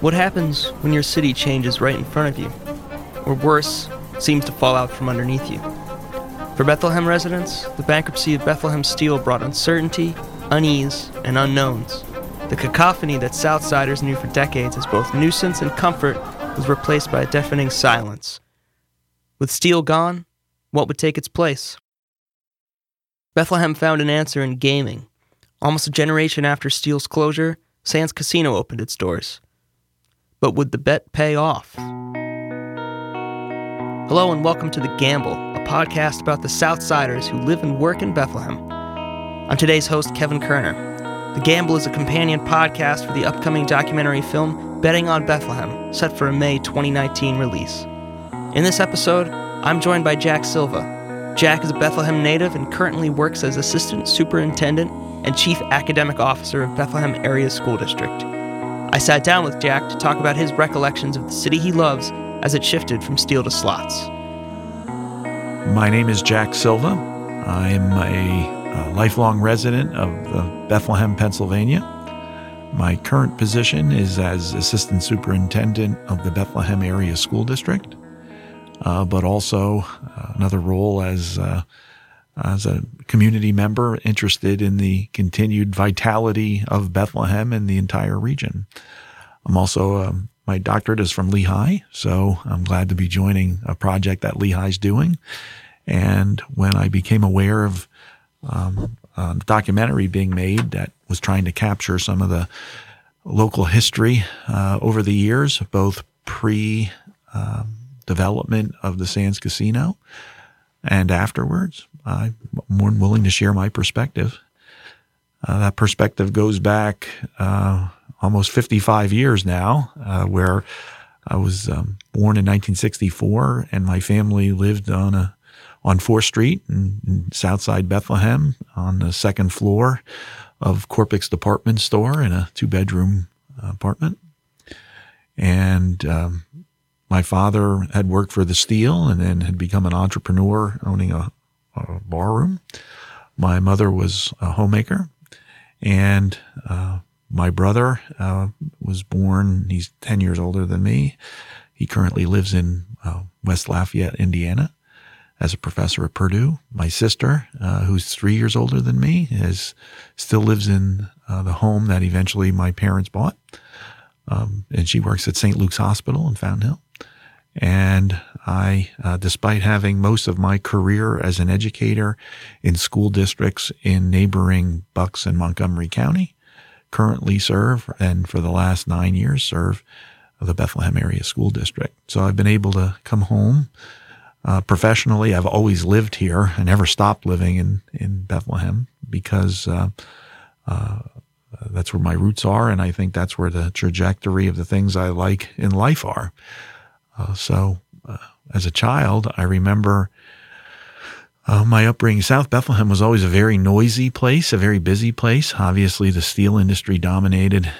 What happens when your city changes right in front of you? Or worse, seems to fall out from underneath you? For Bethlehem residents, the bankruptcy of Bethlehem Steel brought uncertainty, unease, and unknowns. The cacophony that Southsiders knew for decades as both nuisance and comfort was replaced by a deafening silence. With Steel gone, what would take its place? Bethlehem found an answer in gaming. Almost a generation after Steel's closure, Sands Casino opened its doors. But would the bet pay off? Hello and welcome to The Gamble, a podcast about the Southsiders who live and work in Bethlehem. I'm today's host, Kevin Kerner. The Gamble is a companion podcast for the upcoming documentary film Betting on Bethlehem, set for a May 2019 release. In this episode, I'm joined by Jack Silva. Jack is a Bethlehem native and currently works as Assistant Superintendent and Chief Academic Officer of Bethlehem Area School District. I sat down with Jack to talk about his recollections of the city he loves as it shifted from steel to slots. My name is Jack Silva. I am a, a lifelong resident of Bethlehem, Pennsylvania. My current position is as Assistant Superintendent of the Bethlehem Area School District, uh, but also uh, another role as uh, as a community member interested in the continued vitality of Bethlehem and the entire region. I'm also, um, my doctorate is from Lehigh, so I'm glad to be joining a project that Lehigh's doing. And when I became aware of um, a documentary being made that was trying to capture some of the local history uh, over the years, both pre um, development of the Sands Casino and afterwards, I'm more than willing to share my perspective. Uh, that perspective goes back uh, almost 55 years now, uh, where I was um, born in 1964, and my family lived on a on Fourth Street in, in Southside Bethlehem on the second floor of Corpix Department Store in a two bedroom apartment. And um, my father had worked for the steel and then had become an entrepreneur owning a, a bar room. My mother was a homemaker and uh, my brother uh, was born, he's 10 years older than me. He currently lives in uh, West Lafayette, Indiana as a professor at Purdue. My sister, uh, who's three years older than me, is still lives in uh, the home that eventually my parents bought. Um, and she works at St. Luke's Hospital in Fountain Hill. And I, uh, despite having most of my career as an educator in school districts in neighboring Bucks and Montgomery County, currently serve and for the last nine years serve the Bethlehem Area School District. So I've been able to come home uh, professionally. I've always lived here. I never stopped living in, in Bethlehem because uh, uh, that's where my roots are. And I think that's where the trajectory of the things I like in life are. Uh, so, uh, as a child, I remember uh, my upbringing. South Bethlehem was always a very noisy place, a very busy place. Obviously, the steel industry dominated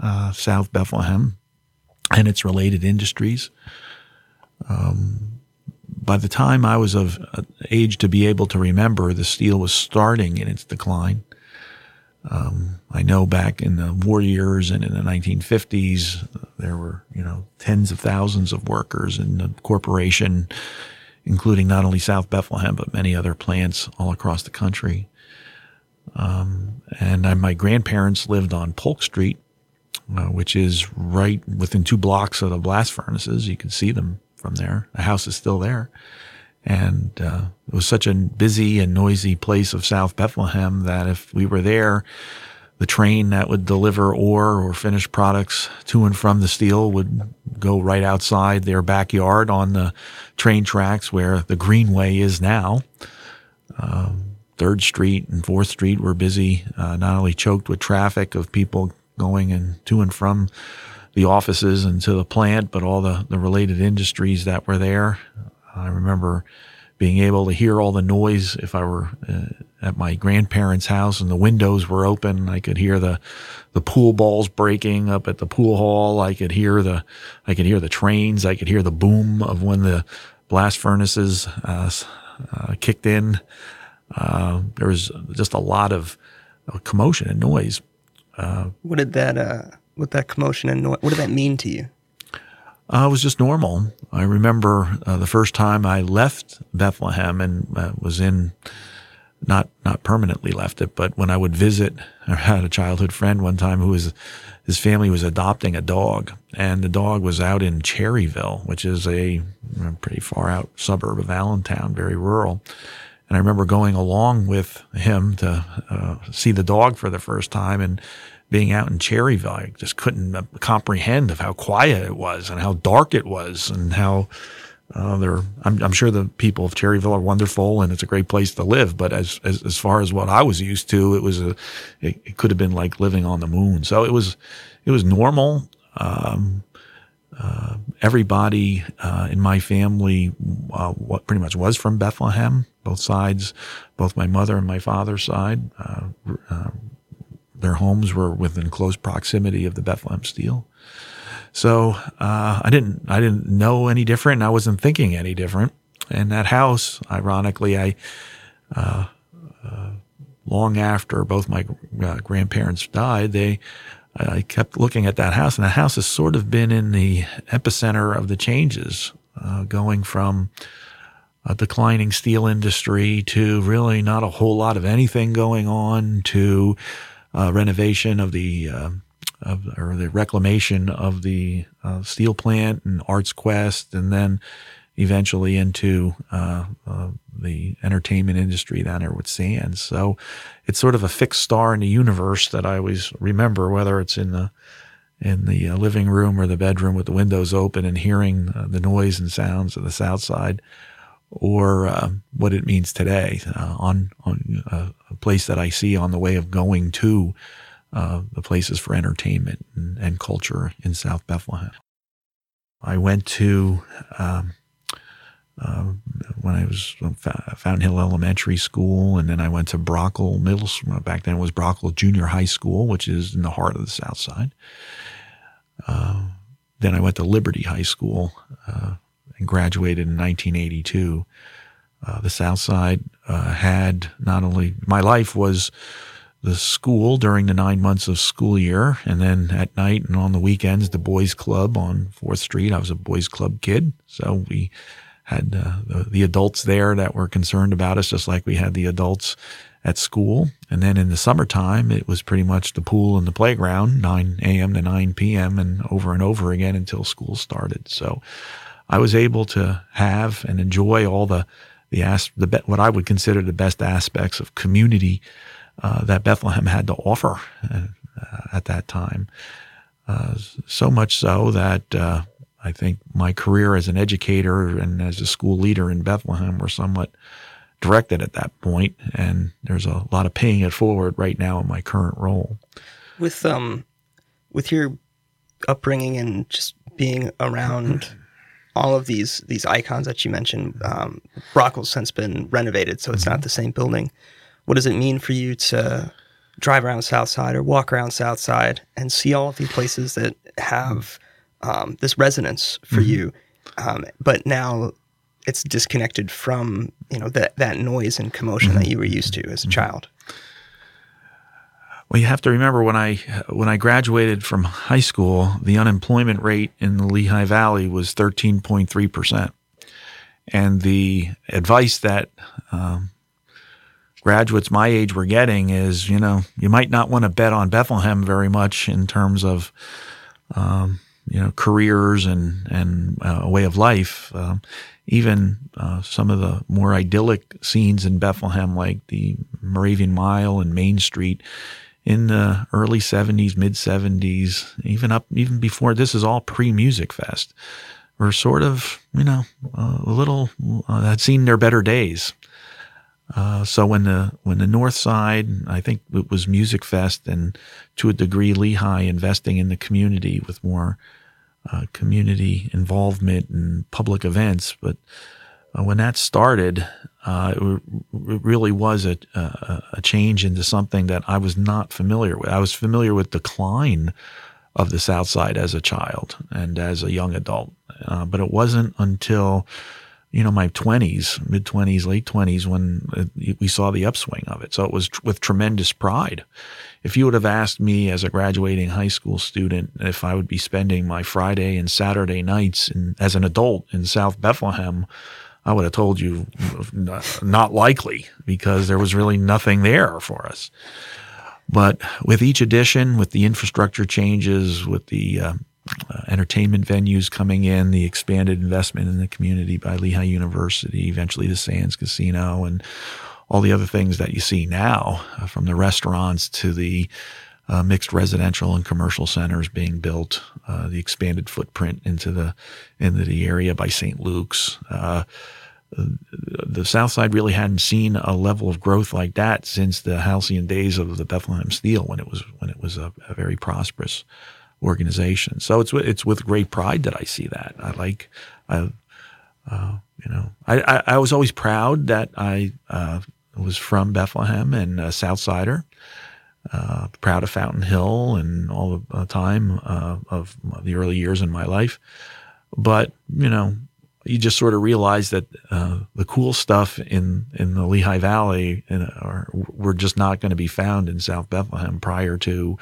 uh, South Bethlehem and its related industries. Um, by the time I was of uh, age to be able to remember, the steel was starting in its decline. Um, I know back in the war years and in the 1950s, there were, you know, tens of thousands of workers in the corporation, including not only South Bethlehem, but many other plants all across the country. Um, and I, my grandparents lived on Polk Street, uh, which is right within two blocks of the blast furnaces. You can see them from there. The house is still there. And uh, it was such a busy and noisy place of South Bethlehem that if we were there, the train that would deliver ore or finished products to and from the steel would go right outside their backyard on the train tracks where the Greenway is now. Um, Third Street and Fourth Street were busy, uh, not only choked with traffic of people going and to and from the offices and to the plant, but all the, the related industries that were there. I remember being able to hear all the noise if I were uh, at my grandparents' house and the windows were open. I could hear the the pool balls breaking up at the pool hall. I could hear the I could hear the trains. I could hear the boom of when the blast furnaces uh, uh, kicked in. Uh, there was just a lot of commotion and noise. Uh, what did that uh, what that commotion and noise? What did that mean to you? Uh, was just normal. I remember uh, the first time I left Bethlehem and uh, was in not not permanently left it, but when I would visit, I had a childhood friend one time who was his family was adopting a dog, and the dog was out in Cherryville, which is a pretty far out suburb of Allentown, very rural. And I remember going along with him to uh, see the dog for the first time and being out in Cherryville. I just couldn't uh, comprehend of how quiet it was and how dark it was and how uh, they're, I'm, I'm, sure the people of Cherryville are wonderful and it's a great place to live. But as, as, as far as what I was used to, it was a, it, it, could have been like living on the moon. So it was, it was normal. Um, uh, everybody uh, in my family, uh, what pretty much was from Bethlehem, both sides, both my mother and my father's side. Their homes were within close proximity of the Bethlehem Steel. So uh, I didn't I didn't know any different, and I wasn't thinking any different. And that house, ironically, I uh, uh, long after both my uh, grandparents died, they I kept looking at that house, and that house has sort of been in the epicenter of the changes, uh, going from a declining steel industry to really not a whole lot of anything going on to renovation of the of, or the reclamation of the uh, steel plant and ArtsQuest, and then eventually into uh, uh, the entertainment industry down there with Sands. So it's sort of a fixed star in the universe that I always remember, whether it's in the in the uh, living room or the bedroom with the windows open and hearing uh, the noise and sounds of the South Side, or uh, what it means today on on a place that I see on the way of going to uh, the places for entertainment and, and, culture in South Bethlehem. I went to um, uh, when I was Fountain Hill Elementary School, and then I went to Broughal Middle School. Back then it was Broughal Junior High School, which is in the heart of the South Side. Uh, then I went to Liberty High School uh, and graduated in 1982. Uh, the South Side uh, had not only my life was the school during the nine months of school year. And then at night and on the weekends, the boys club on fourth street. I was a boys club kid. So we had uh, the, the, adults there that were concerned about us, just like we had the adults at school. And then in the summertime, it was pretty much the pool and the playground, 9 a.m. to 9 p.m. and over and over again until school started. So I was able to have and enjoy all the, the, as- the what I would consider the best aspects of community uh, that Bethlehem had to offer uh, at that time. Uh, so much so that uh, I think my career as an educator and as a school leader in Bethlehem were somewhat directed at that point, and there's a lot of paying it forward right now in my current role. With um, with your upbringing and just being around all of these these icons that you mentioned, um, Broughal's since been renovated, so it's not the same building what does it mean for you to drive around Southside or walk around Southside and see all of these places that have um, this resonance for mm-hmm. you, um, but now it's disconnected from you know that that noise and commotion mm-hmm. that you were used to as a mm-hmm. child. Well, you have to remember when I when I graduated from high school, the unemployment rate in the Lehigh Valley was thirteen point three percent, and the advice that um, graduates my age were getting is, you know, you might not want to bet on Bethlehem very much in terms of, um, you know, careers and and uh, a way of life. Um, even uh, some of the more idyllic scenes in Bethlehem, like the Moravian Mile and Main Street, in the early '70s, mid '70s, even up even before this is all pre Musikfest, were sort of you know a little uh, had seen their better days. Uh, so when the when the North Side, I think it was Musikfest, and to a degree Lehigh investing in the community with more uh, community involvement and public events. But when that started, uh, it, it, really was a, a, a change into something that I was not familiar with. I was familiar with decline of the South Side as a child and as a young adult, uh, but it wasn't until you know, my 20s, mid 20s, late 20s when uh, we saw the upswing of it. So it was tr- with tremendous pride. If you would have asked me as a graduating high school student if I would be spending my Friday and Saturday nights in, as an adult in South Bethlehem, I would have told you not likely because there was really nothing there for us. But with each edition, with the infrastructure changes, with the uh, uh, entertainment venues coming in, the expanded investment in the community by Lehigh University, eventually the Sands Casino, and all the other things that you see now, uh, from the restaurants to the uh, mixed residential and commercial centers being built, uh, the expanded footprint into the into the area by St. Luke's. Uh, the South Side really hadn't seen a level of growth like that since the halcyon days of the Bethlehem Steel, when it was when it was a, a very prosperous organization. So it's it's with great pride that I see that. I like, I, uh, you know, I, I, I, was always proud that I uh, was from Bethlehem and a Southsider. Uh, proud of Fountain Hill and all the time uh, of the early years in my life. But you know, you just sort of realize that uh, the cool stuff in in the Lehigh Valley were just not going to be found in South Bethlehem prior to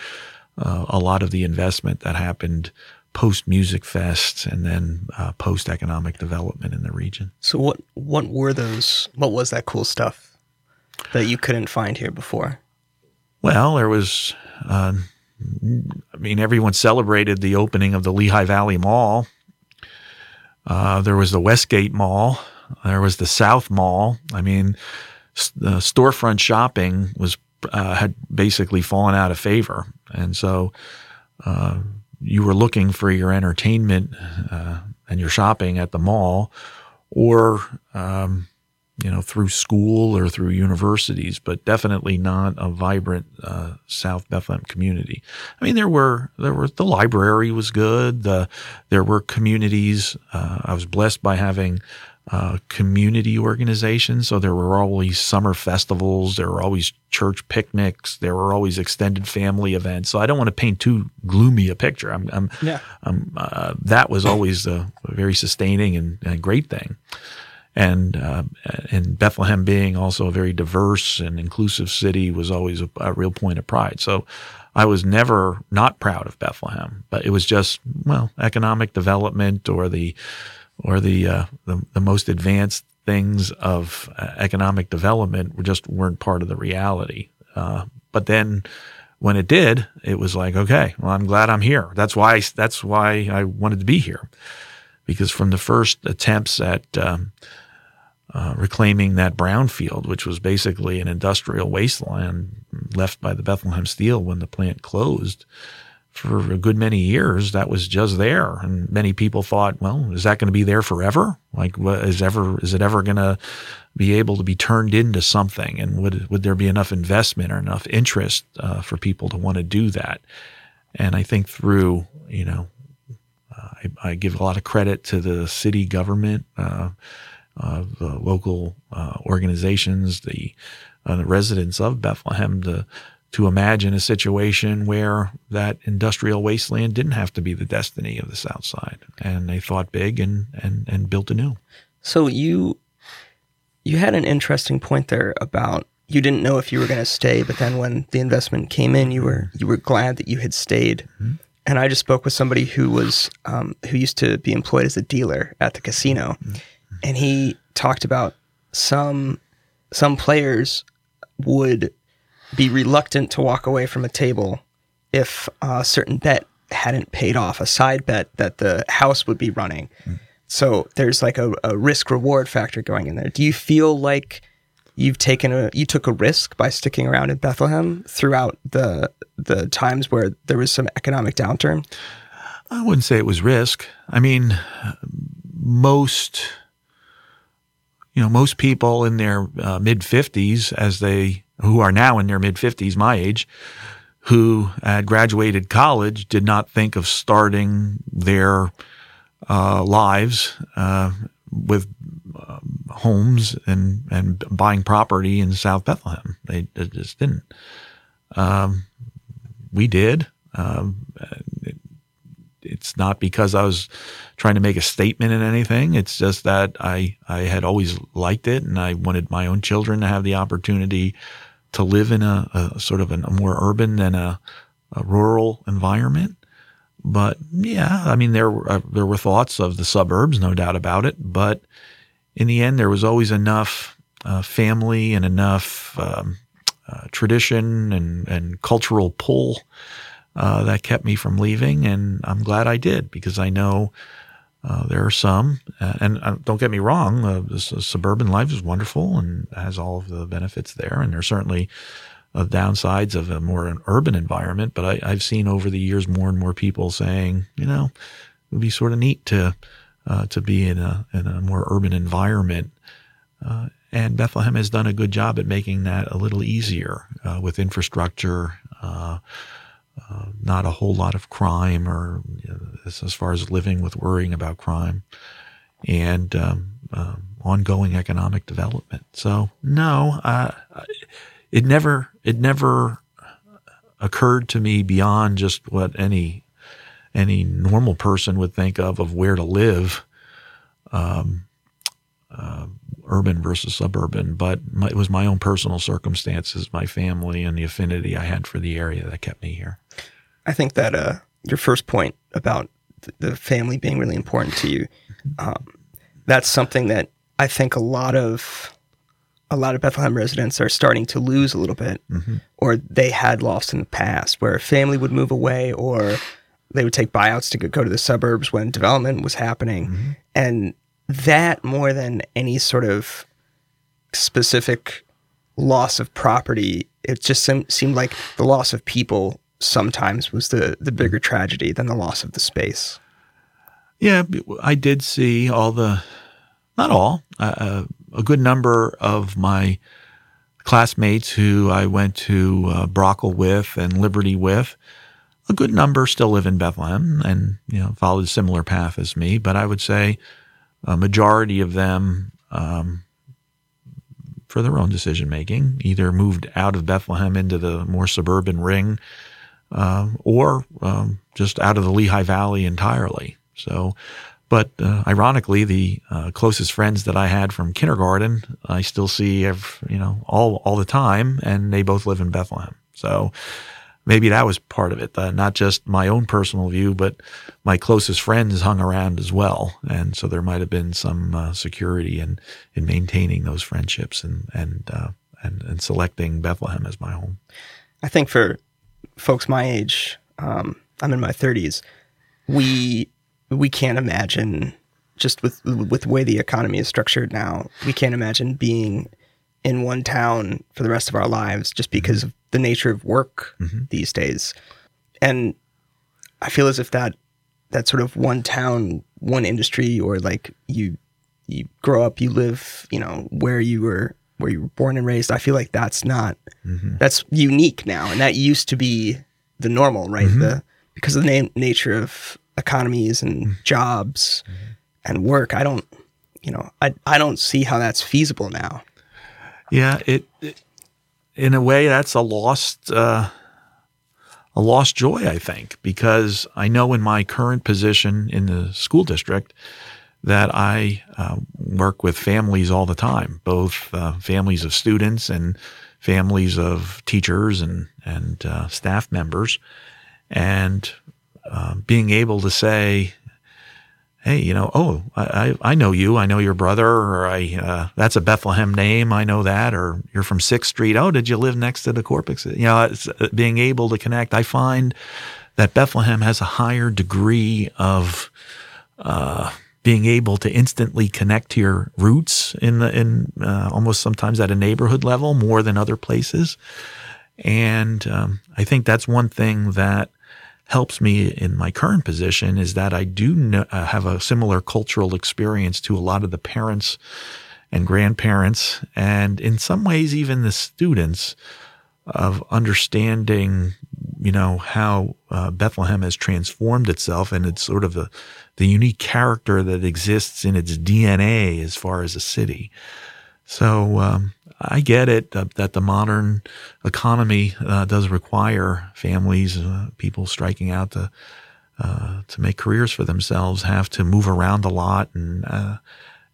uh, a lot of the investment that happened post Musikfest and then uh, post economic development in the region. So what what were those? What was that cool stuff that you couldn't find here before? Well, there was. Uh, I mean, everyone celebrated the opening of the Lehigh Valley Mall. Uh, there was the Westgate Mall. There was the South Mall. I mean, the storefront shopping was uh, had basically fallen out of favor. And so uh, you were looking for your entertainment uh, and your shopping at the mall or, um, you know, through school or through universities, but definitely not a vibrant uh, South Bethlehem community. I mean, there were there were the library was good. The there were communities. Uh, I was blessed by having uh, community organizations. So there were always summer festivals, there were always church picnics, there were always extended family events. So I don't want to paint too gloomy a picture. I'm, I'm, yeah. I'm, uh, that was always a, a very sustaining and, and, great thing. And uh, and Bethlehem being also a very diverse and inclusive city was always a, a real point of pride. So I was never not proud of Bethlehem, but it was just well economic development or the or the, uh, the, the most advanced things of uh, economic development just weren't part of the reality. Uh, but then when it did, it was like, okay, well, I'm glad I'm here. That's why that's why I wanted to be here, because from the first attempts at um, uh, reclaiming that brownfield, which was basically an industrial wasteland left by the Bethlehem Steel when the plant closed, for a good many years. That was just there. And many people thought well is that going to be there forever? Like is ever is it ever going to be able to be turned into something? And would would there be enough investment or enough interest uh, for people to want to do that? And i think through you know uh, I, I, give a lot of credit to the city government uh, the local uh, organizations the uh, the residents of bethlehem to to imagine a situation where that industrial wasteland didn't have to be the destiny of the South Side, and they thought big and and and built anew. So you you had an interesting point there about you didn't know if you were going to stay, but then when the investment came in, you were you were glad that you had stayed. Mm-hmm. And I just spoke with somebody who was um, who used to be employed as a dealer at the casino, mm-hmm. And he talked about some some players would be reluctant to walk away from a table if a certain bet hadn't paid off, a side bet that the house would be running. Mm. So there's like a, a risk reward factor going in there. Do you feel like you've taken a you took a risk by sticking around in Bethlehem throughout the the times where there was some economic downturn? I wouldn't say it was risk. I mean, most you know, most people in their uh, mid 50s as they who are now in their mid 50s, my age, who had graduated college did not think of starting their uh, lives uh, with uh, homes and, and buying property in South Bethlehem. They, they just didn't. Um, we did. Um, It's not because I was trying to make a statement in anything. It's just that I I had always liked it, and I wanted my own children to have the opportunity to live in a, a sort of a more urban than a, a, rural environment. But yeah, I mean there uh, there were thoughts of the suburbs, no doubt about it. But in the end, there was always enough uh, family and enough um, uh, tradition and, and cultural pull uh, that kept me from leaving. And I'm glad I did because I know uh, there are some, uh, and uh, don't get me wrong, uh, suburban life is wonderful and has all of the benefits there. And there's certainly downsides of a more urban environment. But I, have seen over the years more and more people saying, you know, it would be sort of neat to to be in a in a more urban environment. And Bethlehem has done a good job at making that a little easier uh, with infrastructure, uh, uh, not a whole lot of crime or you know, as, far as living with worrying about crime, and um, um ongoing economic development. So no, it never it never occurred to me beyond just what any any normal person would think of of where to live. Um, uh, urban versus suburban, but my, it was my own personal circumstances, my family, and the affinity I had for the area that kept me here. I think that uh, your first point about the family being really important to you, um, that's something that I think a lot of a lot of Bethlehem residents are starting to lose a little bit, mm-hmm. or they had lost in the past, where family would move away, or they would take buyouts to go to the suburbs when development was happening, mm-hmm. and that more than any sort of specific loss of property, it just seemed like the loss of people sometimes was the the bigger tragedy than the loss of the space. Yeah, I did see all the, not all, uh, a good number of my classmates who I went to uh, Broughal with and Liberty with. A good number still live in Bethlehem and you know followed a similar path as me, but I would say a majority of them, um, for their own decision making, either moved out of Bethlehem into the more suburban ring uh, or um, just out of the Lehigh Valley entirely. So, but uh, ironically, the uh, closest friends that I had from kindergarten, I still see, every, you know, all all the time, and they both live in Bethlehem. So, maybe that was part of it. Uh, not just my own personal view, but my closest friends hung around as well, and so there might have been some uh, security in in maintaining those friendships and and, uh, and and selecting Bethlehem as my home. I think for folks my age, um, I'm in my 30s. We we can't imagine just with with the way the economy is structured now. We can't imagine being in one town for the rest of our lives just because of the nature of work mm-hmm. these days. And I feel as if that that sort of one town, one industry, or like you you grow up, you live, you know, where you were where you were born and raised. I feel like that's not mm-hmm. that's unique now, and that used to be the normal, right? Mm-hmm. The because of the na- nature of economies and mm-hmm. jobs mm-hmm. and work. I don't, you know, I I don't see how that's feasible now. Yeah, it, it in a way, that's a lost uh, a lost joy, I think, because I know in my current position in the school district that I uh, work with families all the time, both uh, families of students and families of teachers and and uh, staff members, and uh, being able to say, hey, you know, oh, I, I know you. I know your brother, or I, uh, that's a Bethlehem name. I know that, or you're from Sixth Street. Oh, did you live next to the Corpus? You know, uh, being able to connect. I find that Bethlehem has a higher degree of, uh, being able to instantly connect to your roots in the, in, uh, almost sometimes at a neighborhood level more than other places. And, um, I think that's one thing that, helps me in my current position is that I do know, uh, have a similar cultural experience to a lot of the parents and grandparents, and in some ways, even the students of understanding, you know, how uh, Bethlehem has transformed itself and it's sort of the, the unique character that exists in its DNA as far as a city. So um, I get it uh, that the modern economy uh, does require families, uh, people striking out to uh, to make careers for themselves have to move around a lot and uh,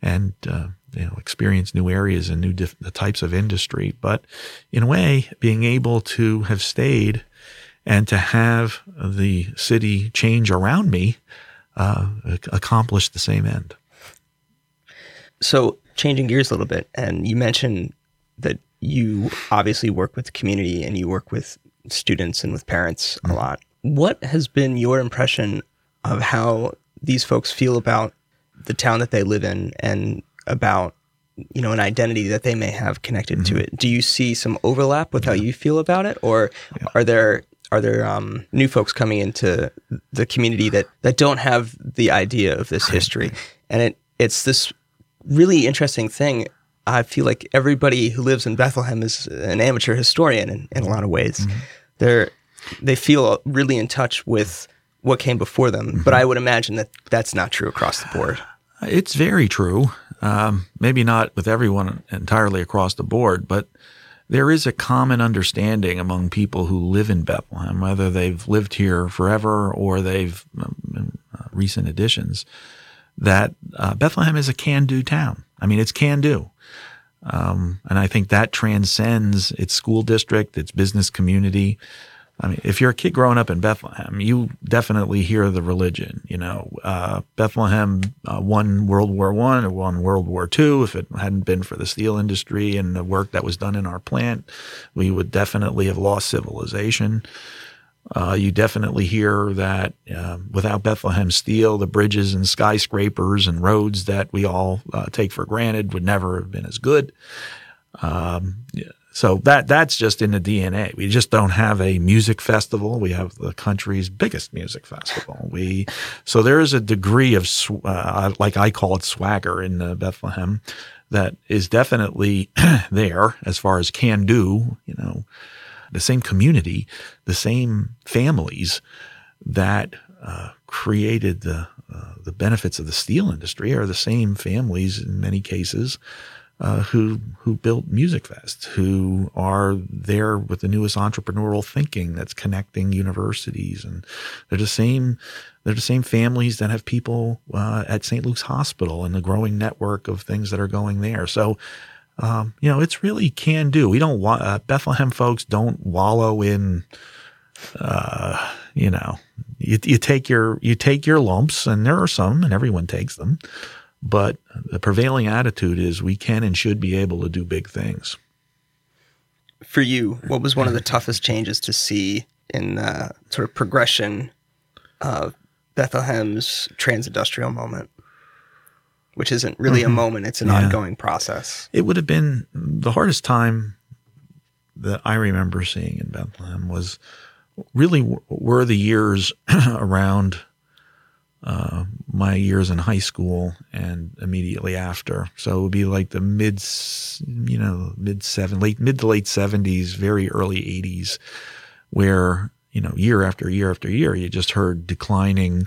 and uh, you know experience new areas and new diff- types of industry. But in a way, being able to have stayed and to have the city change around me accomplished the same end. So, changing gears a little bit, and you mentioned that you obviously work with the community and you work with students and with parents a mm-hmm. lot. What has been your impression of how these folks feel about the town that they live in and about you know an identity that they may have connected mm-hmm. to it do you see some overlap with how you feel about it or yeah. are there are there um, new folks coming into the community that that don't have the idea of this history and it it's this really interesting thing i feel like everybody who lives in bethlehem is an amateur historian in, in a lot of ways mm-hmm. they're they feel really in touch with what came before them. Mm-hmm. But I would imagine that that's not true across the board. It's very true. Um, maybe not with everyone entirely across the board, but there is a common understanding among people who live in Bethlehem, whether they've lived here forever or they've um, uh, recent additions, that uh, Bethlehem is a can-do town. I mean, it's can-do. Um, and I think that transcends its school district, its business community. I mean, if you're a kid growing up in Bethlehem, you definitely hear the religion. You know, uh, Bethlehem uh, won World War One or won World War Two. If it hadn't been for the steel industry and the work that was done in our plant, we would definitely have lost civilization. Uh, you definitely hear that uh, without Bethlehem Steel, the bridges and skyscrapers and roads that we all uh, take for granted would never have been as good. Um, so that that's just in the DNA. We just don't have a music festival. We have the country's biggest music festival. We so there is a degree of uh, like I call it swagger in uh, Bethlehem that is definitely there as far as can do. You know, the same community, the same families that uh, created the uh, the benefits of the steel industry are the same families in many cases uh, who who built Musikfest, who are there with the newest entrepreneurial thinking that's connecting universities, and they're the same. They're the same families that have people uh, at St. Luke's Hospital and the growing network of things that are going there. So, um, you know, it's really can do. We don't want uh, Bethlehem folks don't wallow in. Uh, you know, you, you take your you take your lumps, and there are some, and everyone takes them. But the prevailing attitude is we can and should be able to do big things. For you, what was one of the toughest changes to see in the sort of progression of Bethlehem's trans-industrial moment? Which isn't really mm-hmm. a moment, it's an yeah. ongoing process. It would have been the hardest time that I remember seeing in Bethlehem was really were the years around uh, my years in high school and immediately after. So it would be like the mid, you know, mid seven, late mid to late seventies, very early eighties, where you know year after year after year, you just heard declining.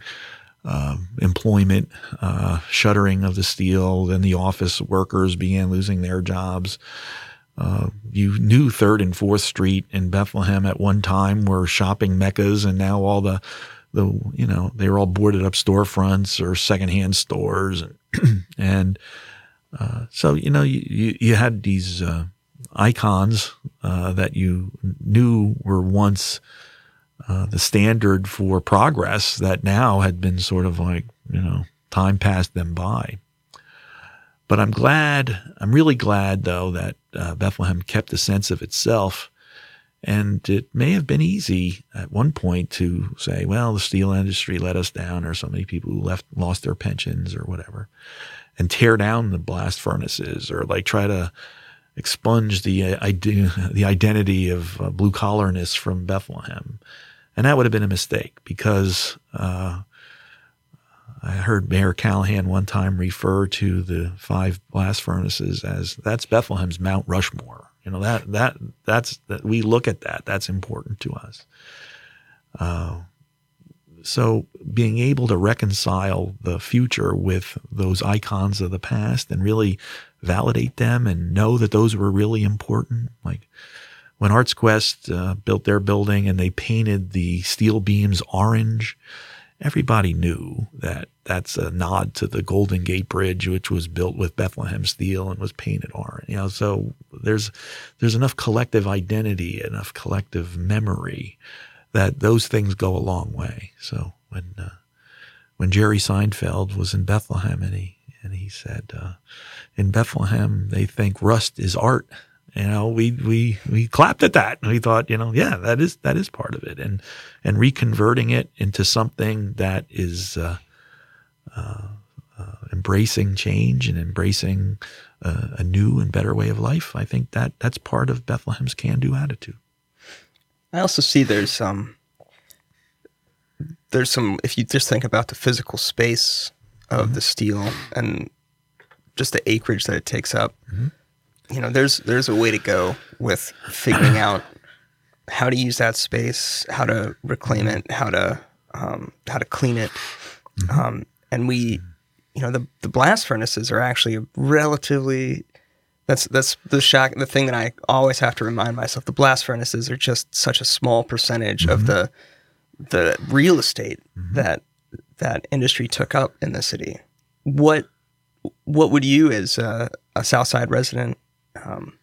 Uh, employment, uh, shuttering of the steel, then the office workers began losing their jobs. Uh, you knew Third and Fourth Street in Bethlehem at one time were shopping meccas, and now all the the you know they were all boarded up storefronts or secondhand stores, and, and uh, so you know you you, you had these uh, icons uh, that you knew were once uh, the standard for progress that now had been sort of like you know time passed them by. But I'm glad, I'm really glad though that uh, Bethlehem kept a sense of itself and it may have been easy at one point to say, well, the steel industry let us down, or so many people who left lost their pensions or whatever, and tear down the blast furnaces or like try to expunge the uh, the identity of uh, blue collarness from Bethlehem, and that would have been a mistake because uh, I heard Mayor Callahan one time refer to the five blast furnaces as that's Bethlehem's Mount Rushmore. You know that that that's that we look at that. That's important to us. Uh, so being able to reconcile the future with those icons of the past and really validate them and know that those were really important, like when ArtsQuest uh, built their building and they painted the steel beams orange everybody knew that that's a nod to the Golden Gate Bridge, which was built with Bethlehem steel and was painted orange. You know, so there's there's enough collective identity, enough collective memory that those things go a long way. So when uh, when Jerry Seinfeld was in Bethlehem and he and he said, uh, in Bethlehem they think rust is art you know, we we we clapped at that. We thought, you know, yeah, that is that is part of it, and and reconverting it into something that is uh, uh, uh, embracing change and embracing uh, a new and better way of life. I think that that's part of Bethlehem's can-do attitude. I also see there's some there's some if you just think about the physical space of mm-hmm. the steel and just the acreage that it takes up. Mm-hmm you know, there's there's a way to go with figuring out how to use that space, how to reclaim it, how to um, how to clean it, mm-hmm. um, and we, you know, the the blast furnaces are actually relatively. That's that's the shock. The thing that I always have to remind myself: the blast furnaces are just such a small percentage mm-hmm. of the the real estate mm-hmm. that that industry took up in the city. What what would you, as a, a Southside resident, um,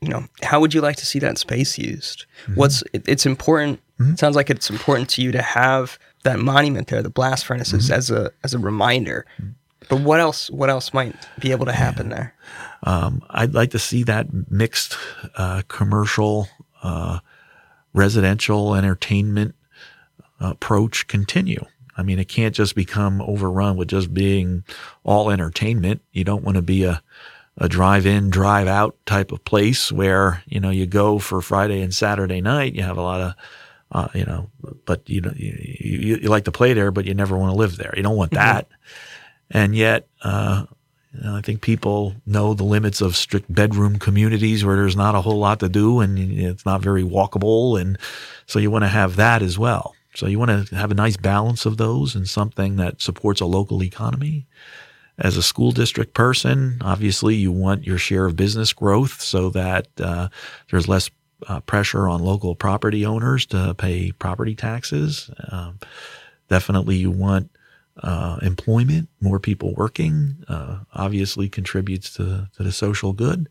you know, how would you like to see that space used? Mm-hmm. What's it, it's important. Mm-hmm. It sounds like it's important to you to have that monument there, the blast furnaces, mm-hmm. as a as a reminder. Mm-hmm. But what else? What else might be able to happen yeah. there? Um, I'd like to see that mixed uh, commercial, uh, residential entertainment approach continue. I mean, it can't just become overrun with just being all entertainment. You don't want to be a a drive-in, drive-out type of place where you know you go for Friday and Saturday night. You have a lot of, uh, you know, but you know you, you, you, like to play there, but you never want to live there. You don't want mm-hmm. that, mm-hmm. and yet. Uh, you know, I think people know the limits of strict bedroom communities where there's not a whole lot to do and it's not very walkable. And so you want to have that as well. So you want to have a nice balance of those and something that supports a local economy as a school district person, obviously you want your share of business growth so that uh, there's less uh, pressure on local property owners to pay property taxes. Um, definitely, you want uh, employment, more people working. Uh, obviously, contributes to, to the social good.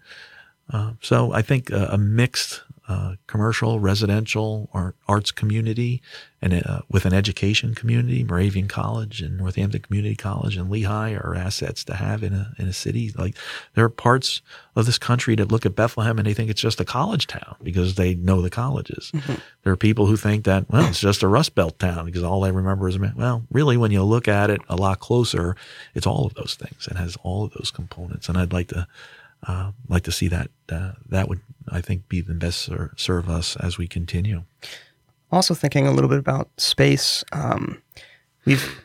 Uh, so I think a mixed uh, commercial, residential, or arts community, and uh, with an education community, Moravian College and Northampton Community College and Lehigh are assets to have in a in a city. Like there are parts of this country that look at Bethlehem and they think it's just a college town because they know the colleges. Mm-hmm. There are people who think that well, it's just a Rust Belt town because all they remember is well, really when you look at it a lot closer, it's all of those things. It has all of those components, and I'd like to uh, like to see that. Uh, that would, I think, be the best ser- serve us as we continue. Also, thinking a little bit about space, um, we've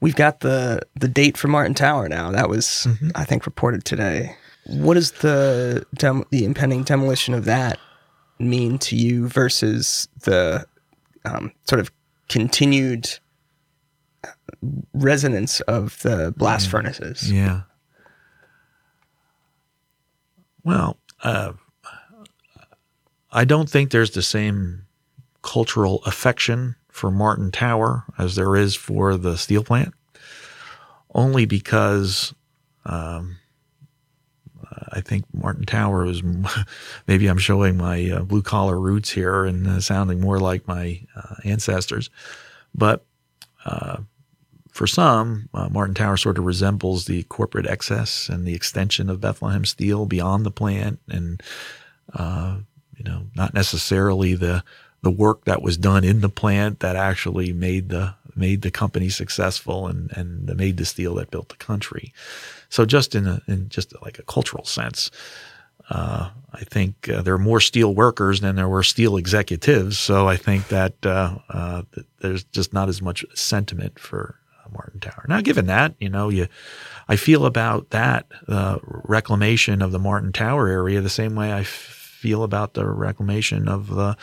we've got the the date for Martin Tower now. That was, mm-hmm. I think, reported today. What does the dem- the impending demolition of that mean to you versus the um, sort of continued resonance of the blast yeah. furnaces? Yeah. Well, uh, I don't think there's the same cultural affection for Martin Tower as there is for the steel plant, only because um, I think Martin Tower is maybe I'm showing my uh, blue collar roots here and uh, sounding more like my uh, ancestors, but uh, for some, uh, Martin Tower sort of resembles the corporate excess and the extension of Bethlehem Steel beyond the plant, and uh, you know, not necessarily the the work that was done in the plant that actually made the made the company successful and and made the steel that built the country. So just in a in just like a cultural sense, uh, I think uh, there are more steel workers than there were steel executives. So I think that, uh, uh there's just not as much sentiment for Martin Tower. Now, given that, you know, you, I feel about that uh, reclamation of the Martin Tower area the same way I f- feel about the reclamation of the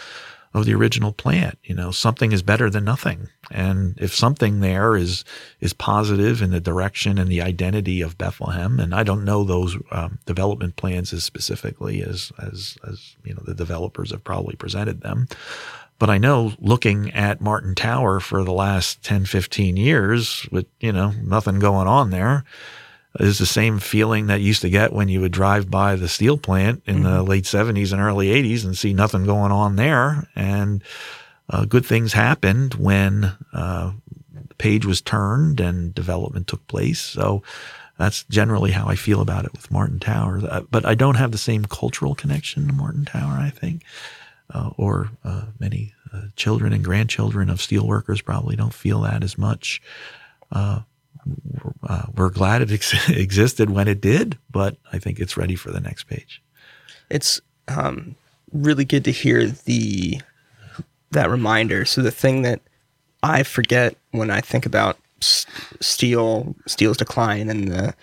of the original plant. You know, something is better than nothing. And if something there is is positive in the direction and the identity of Bethlehem, and I don't know those um, development plans as specifically as as as you know the developers have probably presented them. But I know looking at Martin Tower for the last 10, 15 years with, you know, nothing going on there, is the same feeling that you used to get when you would drive by the steel plant in mm-hmm. the late 70s and early 80s and see nothing going on there. And uh, good things happened when uh, the page was turned and development took place. So that's generally how I feel about it with Martin Tower. Uh, but I don't have the same cultural connection to Martin Tower, I think. Uh, or uh, many uh, children and grandchildren of steelworkers probably don't feel that as much. We're glad it ex- existed when it did, but I think it's ready for the next page. It's um, really good to hear the that reminder. So the thing that I forget when I think about steel, steel's decline, and the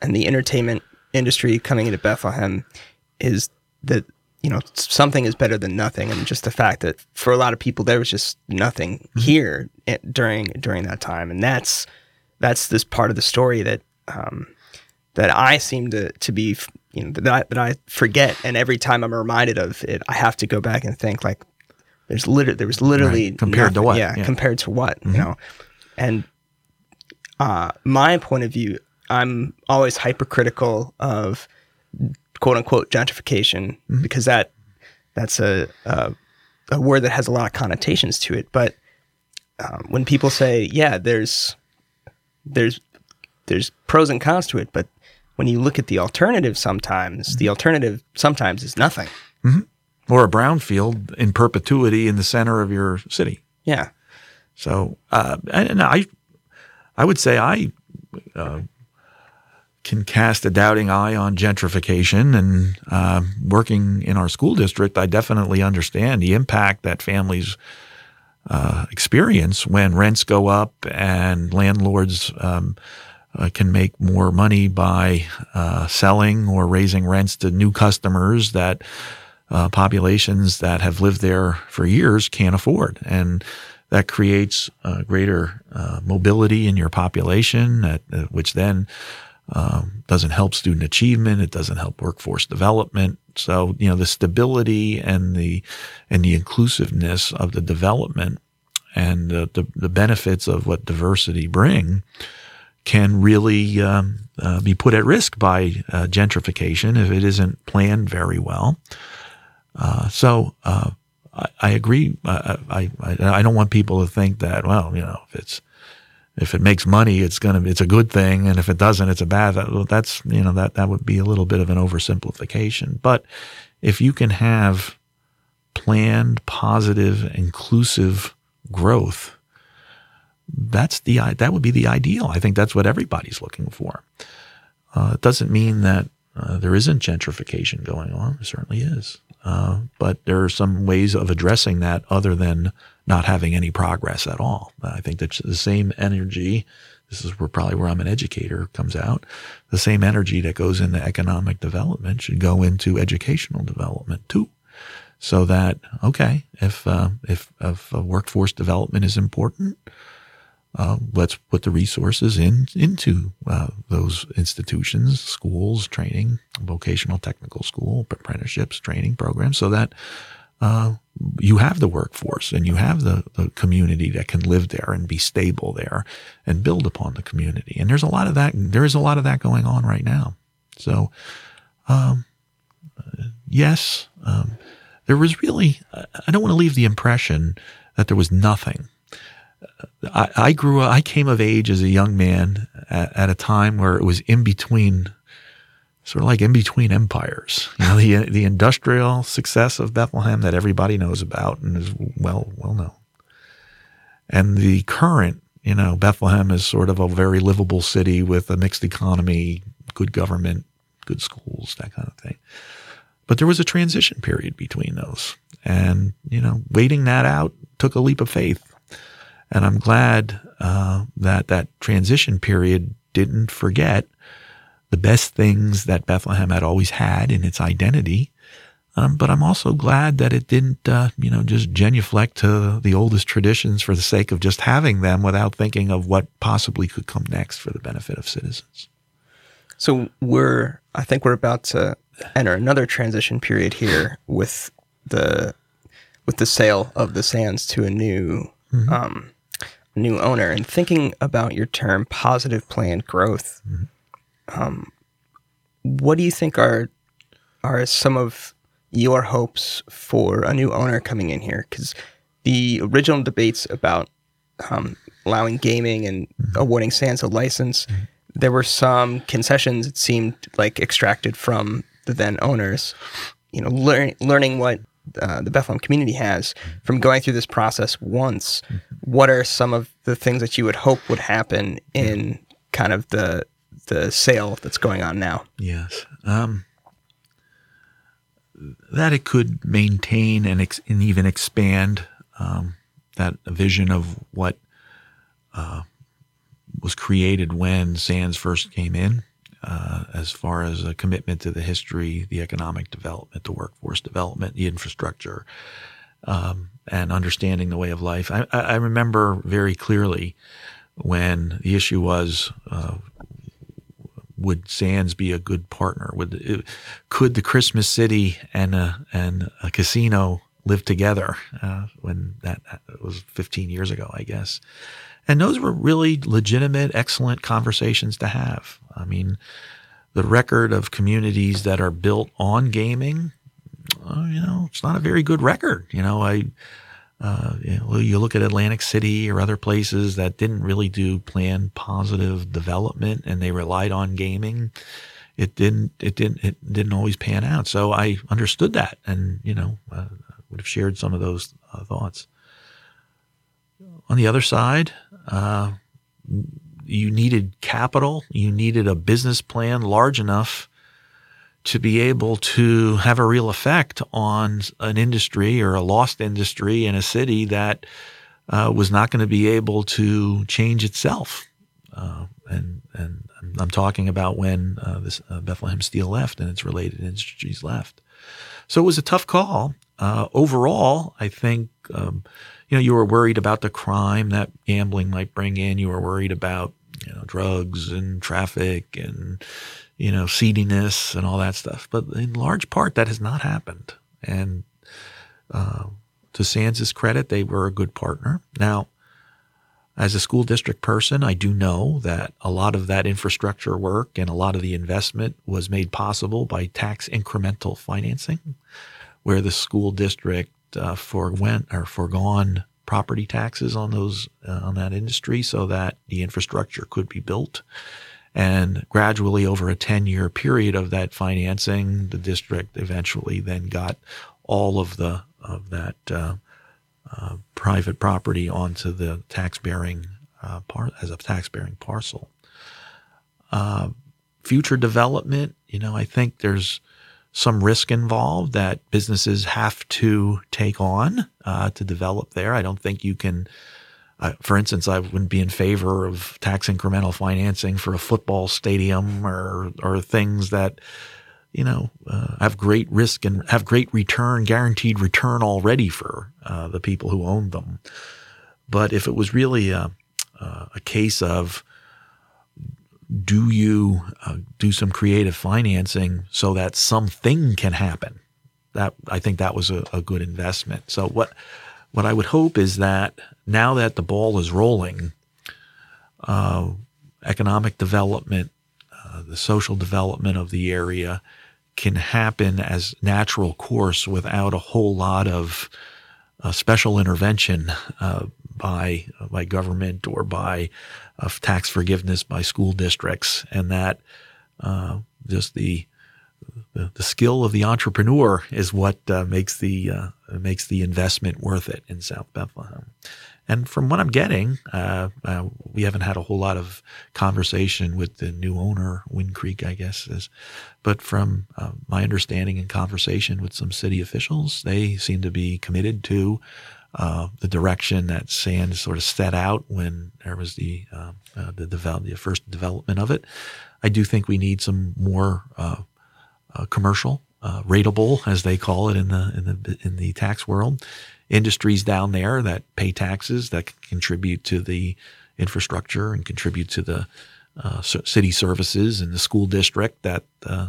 and the entertainment industry coming into Bethlehem is that you know something is better than nothing, and just the fact that for a lot of people there was just nothing mm-hmm. here during during that time, and that's that's this part of the story that um, that I seem to to be you know that I, that I forget, and every time I'm reminded of it, I have to go back and think like there's literally there was literally right. compared nothing, to what yeah, yeah, compared to what mm-hmm. you know and uh, my point of view I'm always hypercritical of quote unquote gentrification mm-hmm. because that that's a, a, a word that has a lot of connotations to it but um, when people say yeah there's there's there's pros and cons to it, but when you look at the alternative, sometimes mm-hmm. the alternative sometimes is nothing. Mm-hmm. Or a brownfield in perpetuity in the center of your city. Yeah. So, uh, and I, I would say I uh, can cast a doubting eye on gentrification. And uh, working in our school district, I definitely understand the impact that families uh, experience when rents go up and landlords um, uh, can make more money by uh, selling or raising rents to new customers that uh, populations that have lived there for years can't afford. And that creates uh, greater mobility in your population, at, which then um, doesn't help student achievement. It doesn't help workforce development. So, you know, the stability and the, and the inclusiveness of the development and the, the, the benefits of what diversity bring can really um, uh, be put at risk by uh, gentrification if it isn't planned very well. Uh, so uh, I, I, agree. I, I, I don't want people to think that well, you know, if it's if it makes money, it's gonna it's a good thing, and if it doesn't, it's a bad. That's you know that that would be a little bit of an oversimplification. But if you can have planned, positive, inclusive growth, that's the that would be the ideal. I think that's what everybody's looking for. Uh, it doesn't mean that uh, there isn't gentrification going on. There certainly is. Uh, but there are some ways of addressing that other than not having any progress at all. I think that the same energy, this is where probably where I'm an educator comes out, the same energy that goes into economic development should go into educational development too. So that, okay, if, uh, if, if workforce development is important, uh, let's put the resources in into uh, those institutions, schools, training, vocational technical school, apprenticeships, training programs, so that uh, you have the workforce and you have the, the community that can live there and be stable there and build upon the community. And there's a lot of that. There is a lot of that going on right now. So, um, yes, um, there was really. I don't want to leave the impression that there was nothing. I, I grew up. I came of age as a young man at, at a time where it was in between sort of like in between empires. You know, the the industrial success of Bethlehem that everybody knows about and is well well known, and the current. You know, Bethlehem is sort of a very livable city with a mixed economy, good government, good schools, that kind of thing. But there was a transition period between those, and you know, waiting that out took a leap of faith. And I'm glad uh, that that transition period didn't forget the best things that Bethlehem had always had in its identity Um, but I'm also glad that it didn't, uh, you know, just genuflect to the oldest traditions for the sake of just having them without thinking of what possibly could come next for the benefit of citizens. So we're, I think we're about to enter another transition period here with the with the sale of the sands to a new mm-hmm. um, new owner. And thinking about your term positive planned growth, mm-hmm. Um, what do you think are are some of your hopes for a new owner coming in here? Because the original debates about um, allowing gaming and mm-hmm. awarding Sands a license, mm-hmm. there were some concessions it seemed like extracted from the then owners. You know, learn, learning what uh, the Bethlehem community has from going through this process once. Mm-hmm. What are some of the things that you would hope would happen in kind of the the sale that's going on now? Yes. Um, that it could maintain and, ex- and even expand um, that vision of what uh, was created when Sands first came in, uh, as far as a commitment to the history, the economic development, the workforce development, the infrastructure, um, and understanding the way of life. I, I, remember very clearly when the issue was uh, would Sands be a good partner? Would could the Christmas City and a, and a casino live together? Uh, when that, that was 15 years ago, I guess. And those were really legitimate, excellent conversations to have. I mean, the record of communities that are built on gaming, uh, you know, it's not a very good record. You know, I uh, you, know, you look at Atlantic City or other places that didn't really do planned positive development and they relied on gaming. It didn't. It didn't. It didn't always pan out. So I understood that, and you know, uh, would have shared some of those uh, thoughts. On the other side, uh, you needed capital. You needed a business plan large enough to be able to have a real effect on an industry or a lost industry in a city that uh, was not going to be able to change itself. Uh, and and I'm talking about when uh, this uh, Bethlehem Steel left and its related industries left. So it was a tough call. Uh, overall, I think um, you know you were worried about the crime that gambling might bring in. You were worried about you know drugs and traffic and you know, seediness and all that stuff. But in large part, that has not happened. And uh, to Sands' credit, they were a good partner. Now, as a school district person, I do know that a lot of that infrastructure work and a lot of the investment was made possible by tax incremental financing, where the school district uh, forwent or foregone property taxes on those uh, on that industry so that the infrastructure could be built and gradually, over a 10 year period of that financing, the district eventually then got all of the of that uh, uh, private property onto the tax bearing uh, part as a tax bearing parcel. Uh, future development, you know, I think there's some risk involved that businesses have to take on uh, to develop there. I don't think you can for instance, I wouldn't be in favor of tax incremental financing for a football stadium or or things that you know uh, have great risk and have great return, guaranteed return already for uh, the people who own them. But if it was really a, a case of do you uh, do some creative financing so that something can happen? That I think that was a, a good investment. So what what I would hope is that now that the ball is rolling, uh, economic development, uh, the social development of the area can happen as natural course without a whole lot of uh, special intervention uh, by by government or by tax forgiveness by school districts, and that uh, just the the, the skill of the entrepreneur is what uh, makes the uh, makes the investment worth it in South Bethlehem. And from what I'm getting, uh, uh, we haven't had a whole lot of conversation with the new owner, Wind Creek, I guess is. But from uh, my understanding and conversation with some city officials, they seem to be committed to uh, the direction that Sand sort of set out when there was the um, the, develop, the first development of it. I do think we need some more uh, commercial uh, rateable, as they call it in the in the in the tax world, industries down there that pay taxes that contribute to the infrastructure and contribute to the uh, city services and the school district that uh,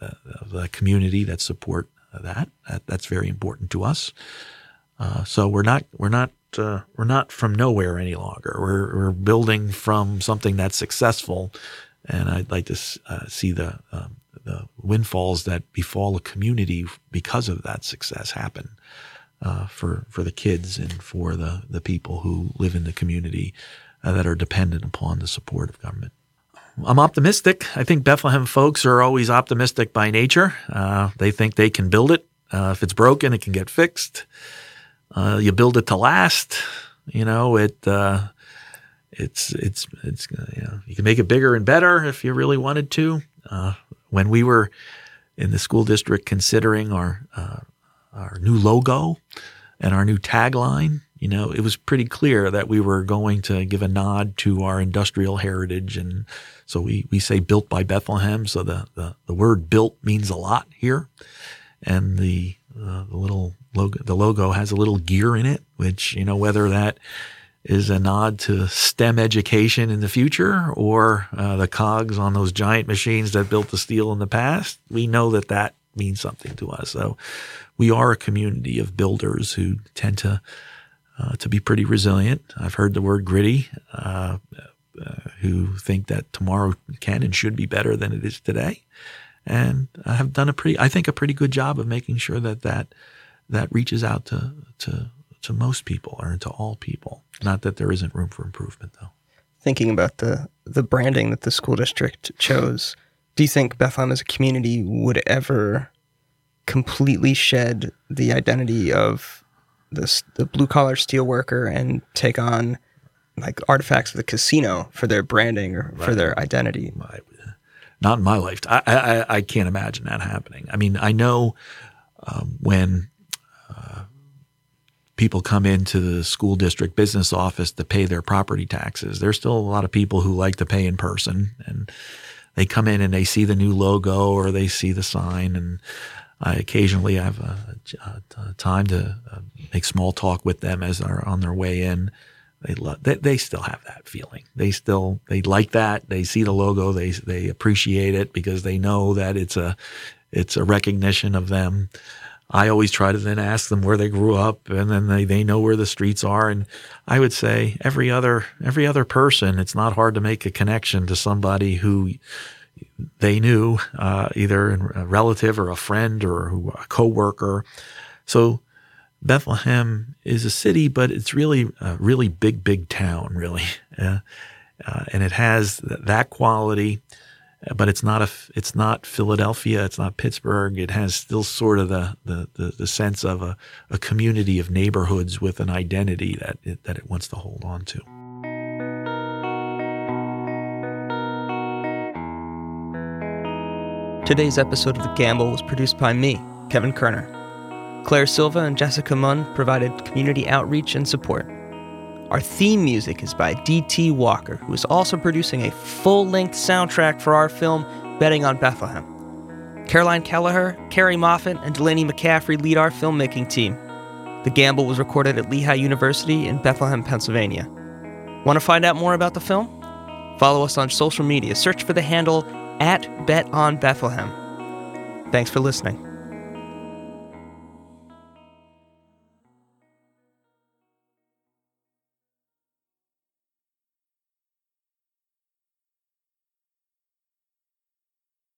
the, the, community that support that. that. That's very important to us. Uh, so we're not we're not uh, we're not from nowhere any longer. We're we're building from something that's successful, and I'd like to uh, see the um, the windfalls that befall a community because of that success happen uh, for for the kids and for the the people who live in the community uh, that are dependent upon the support of government. I'm optimistic. I think Bethlehem folks are always optimistic by nature. Uh, they think they can build it. Uh, if it's broken, it can get fixed. Uh, you build it to last. You know it. Uh, it's it's it's you know you can make it bigger and better if you really wanted to. Uh, when we were in the school district considering our uh, our new logo and our new tagline, you know, it was pretty clear that we were going to give a nod to our industrial heritage. And so we, we say built by Bethlehem. So the, the, the word built means a lot here. And the, uh, the little logo, the logo has a little gear in it, which, you know, whether that is a nod to STEM education in the future or uh, the cogs on those giant machines that built the steel in the past, we know that that means something to us. So we are a community of builders who tend to uh, to be pretty resilient. I've heard the word gritty, uh, uh, who think that tomorrow can and should be better than it is today, and I have done a pretty, I think, a pretty good job of making sure that that that reaches out to to to most people or to all people. Not that there isn't room for improvement, though. Thinking about the the branding that the school district chose, do you think Bethlehem as a community would ever completely shed the identity of this the blue collar steel worker and take on like artifacts of the casino for their branding or right. for their identity. My, not in my lifetime. I, I, I can't imagine that happening. I mean, I know um, when people come into the school district business office to pay their property taxes, there's still a lot of people who like to pay in person, and they come in and they see the new logo or they see the sign, and I occasionally have a, a, a time to uh, make small talk with them as they're on their way in. They, love, they they still have that feeling. They still they like that. They see the logo. They they appreciate it because they know that it's a it's a recognition of them. I always try to then ask them where they grew up, and then they, they know where the streets are. And I would say every other every other person, it's not hard to make a connection to somebody who they knew, uh, either a relative or a friend or a coworker. So Bethlehem is a city, but it's really a really big, big town, really, uh, uh, and it has that quality. But it's not a, it's not Philadelphia, it's not Pittsburgh. It has still sort of the the, the, the sense of a, a community of neighborhoods with an identity that it, that it wants to hold on to. Today's episode of The Gamble was produced by me, Kevin Kerner. Claire Silva and Jessica Munn provided community outreach and support. Our theme music is by D.T. Walker, who is also producing a full length soundtrack for our film Betting on Bethlehem. Caroline Kelleher, Carrie Moffat, and Delaney McCaffrey lead our filmmaking team. The Gamble was recorded at Lehigh University in Bethlehem, Pennsylvania. Want to find out more about the film? Follow us on social media. Search for the handle at Bet on Bethlehem. Thanks for listening.